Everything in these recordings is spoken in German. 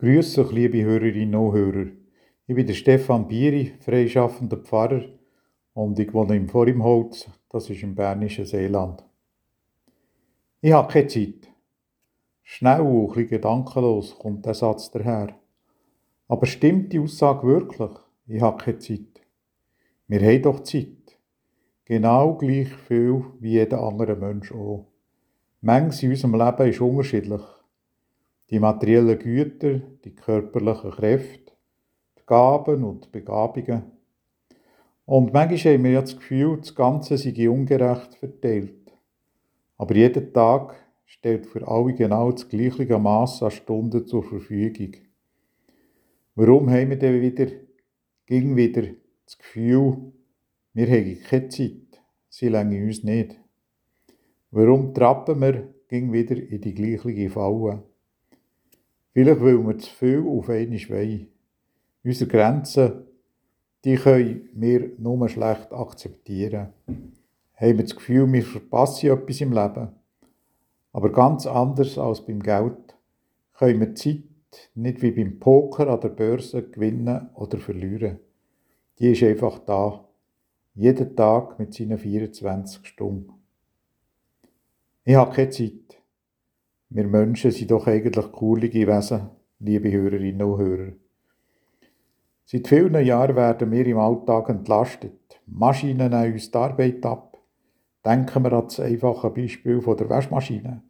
Grüß euch, liebe Hörerinnen und Hörer. Ich bin der Stefan Bieri, freischaffender Pfarrer und ich wohne im Vorimholz, das ist im bernischen Seeland. Ich habe keine Zeit. Schnell und ein gedankenlos kommt der Satz daher. Aber stimmt die Aussage wirklich? Ich habe keine Zeit. Wir haben doch Zeit. Genau gleich viel wie jeder andere Mensch auch. Manches in unserem Leben ist unterschiedlich. Die materiellen Güter, die körperlichen Kräfte, die Gaben und Begabungen. Und manchmal haben wir ja das Gefühl, das Ganze sei ungerecht verteilt. Aber jeder Tag stellt für alle genau das gleiche Maß an Stunden zur Verfügung. Warum haben wir dann wieder, ging wieder das Gefühl, wir haben keine Zeit, sie länge uns nicht? Warum trappen wir ging wieder in die gleiche Falle? Vielleicht, weil wir zu viel auf einmal wollen. Unsere Grenzen, die können wir nur schlecht akzeptieren. Haben wir das Gefühl, wir verpassen etwas im Leben. Aber ganz anders als beim Geld können wir Zeit nicht wie beim Poker an der Börse gewinnen oder verlieren. Die ist einfach da. Jeden Tag mit seinen 24 Stunden. Ich habe keine Zeit. Wir Menschen sind doch eigentlich coolige Wesen, liebe Hörerinnen und Hörer. Seit vielen Jahren werden wir im Alltag entlastet. Maschinen nehmen uns die Arbeit ab. Denken wir an das einfache Beispiel von der Waschmaschine.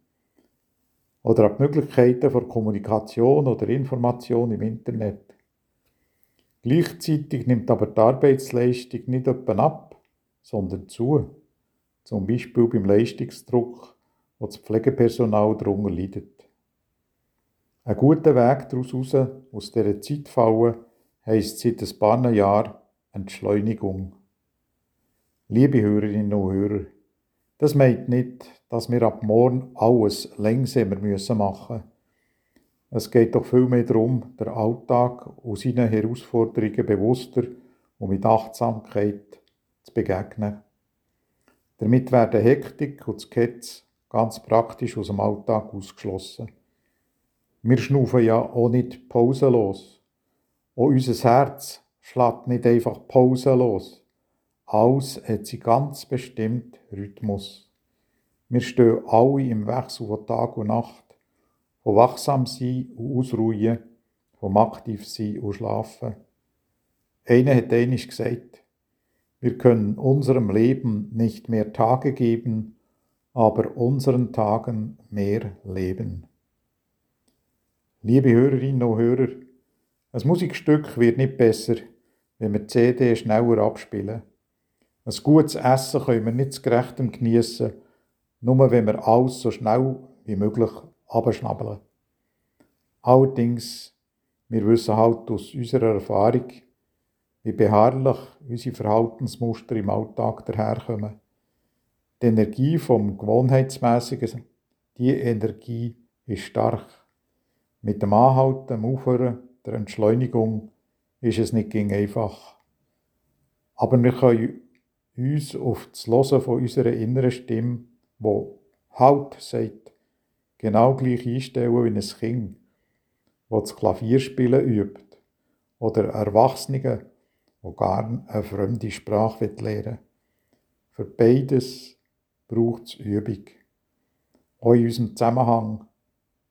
Oder an die Möglichkeiten von Kommunikation oder Information im Internet. Gleichzeitig nimmt aber die Arbeitsleistung nicht etwa ab, sondern zu. Zum Beispiel beim Leistungsdruck wo das Pflegepersonal darunter leidet. Ein guter Weg daraus raus, aus dieser Zeitfalle, heisst seit ein paar Jahren Entschleunigung. Liebe Hörerinnen und Hörer, das meint nicht, dass wir ab morgen alles langsamer müssen machen Es geht doch vielmehr darum, der Alltag und seinen Herausforderungen bewusster und mit Achtsamkeit zu begegnen. Damit werden Hektik und das Ketz ganz praktisch aus dem Alltag ausgeschlossen. Wir schnaufen ja auch nicht pausenlos. Auch unser Herz schlägt nicht einfach pausenlos. Alles hat sie ganz bestimmt Rhythmus. Wir stehen alle im Wechsel von Tag und Nacht, von wachsam sein und ausruhen, vom aktiv sein und schlafen. Einer hat einmal gesagt, wir können unserem Leben nicht mehr Tage geben, aber unseren Tagen mehr leben. Liebe Hörerinnen und Hörer, ein Musikstück wird nicht besser, wenn wir die CD schneller abspielen. Ein gutes Essen können wir nicht zu gerechtem geniessen, nur wenn wir alles so schnell wie möglich abschnabbeln. Allerdings, wir wissen halt aus unserer Erfahrung, wie beharrlich unsere Verhaltensmuster im Alltag daherkommen. Die Energie vom Gewohnheitsmäßigen, die Energie ist stark. Mit dem Anhalten, dem Aufhören, der Entschleunigung ist es nicht einfach. Aber wir können uns auf das Hören von unserer inneren Stimme, wo Halt sagt, genau gleich einstellen wie ein Kind, das das Klavierspielen übt, oder Erwachsene, die gerne eine fremde Sprache lernen. Für beides braucht es Übung. Auch in unserem Zusammenhang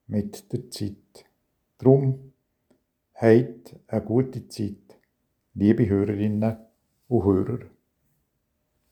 mit der Zeit. Drum habt eine gute Zeit, liebe Hörerinnen und Hörer.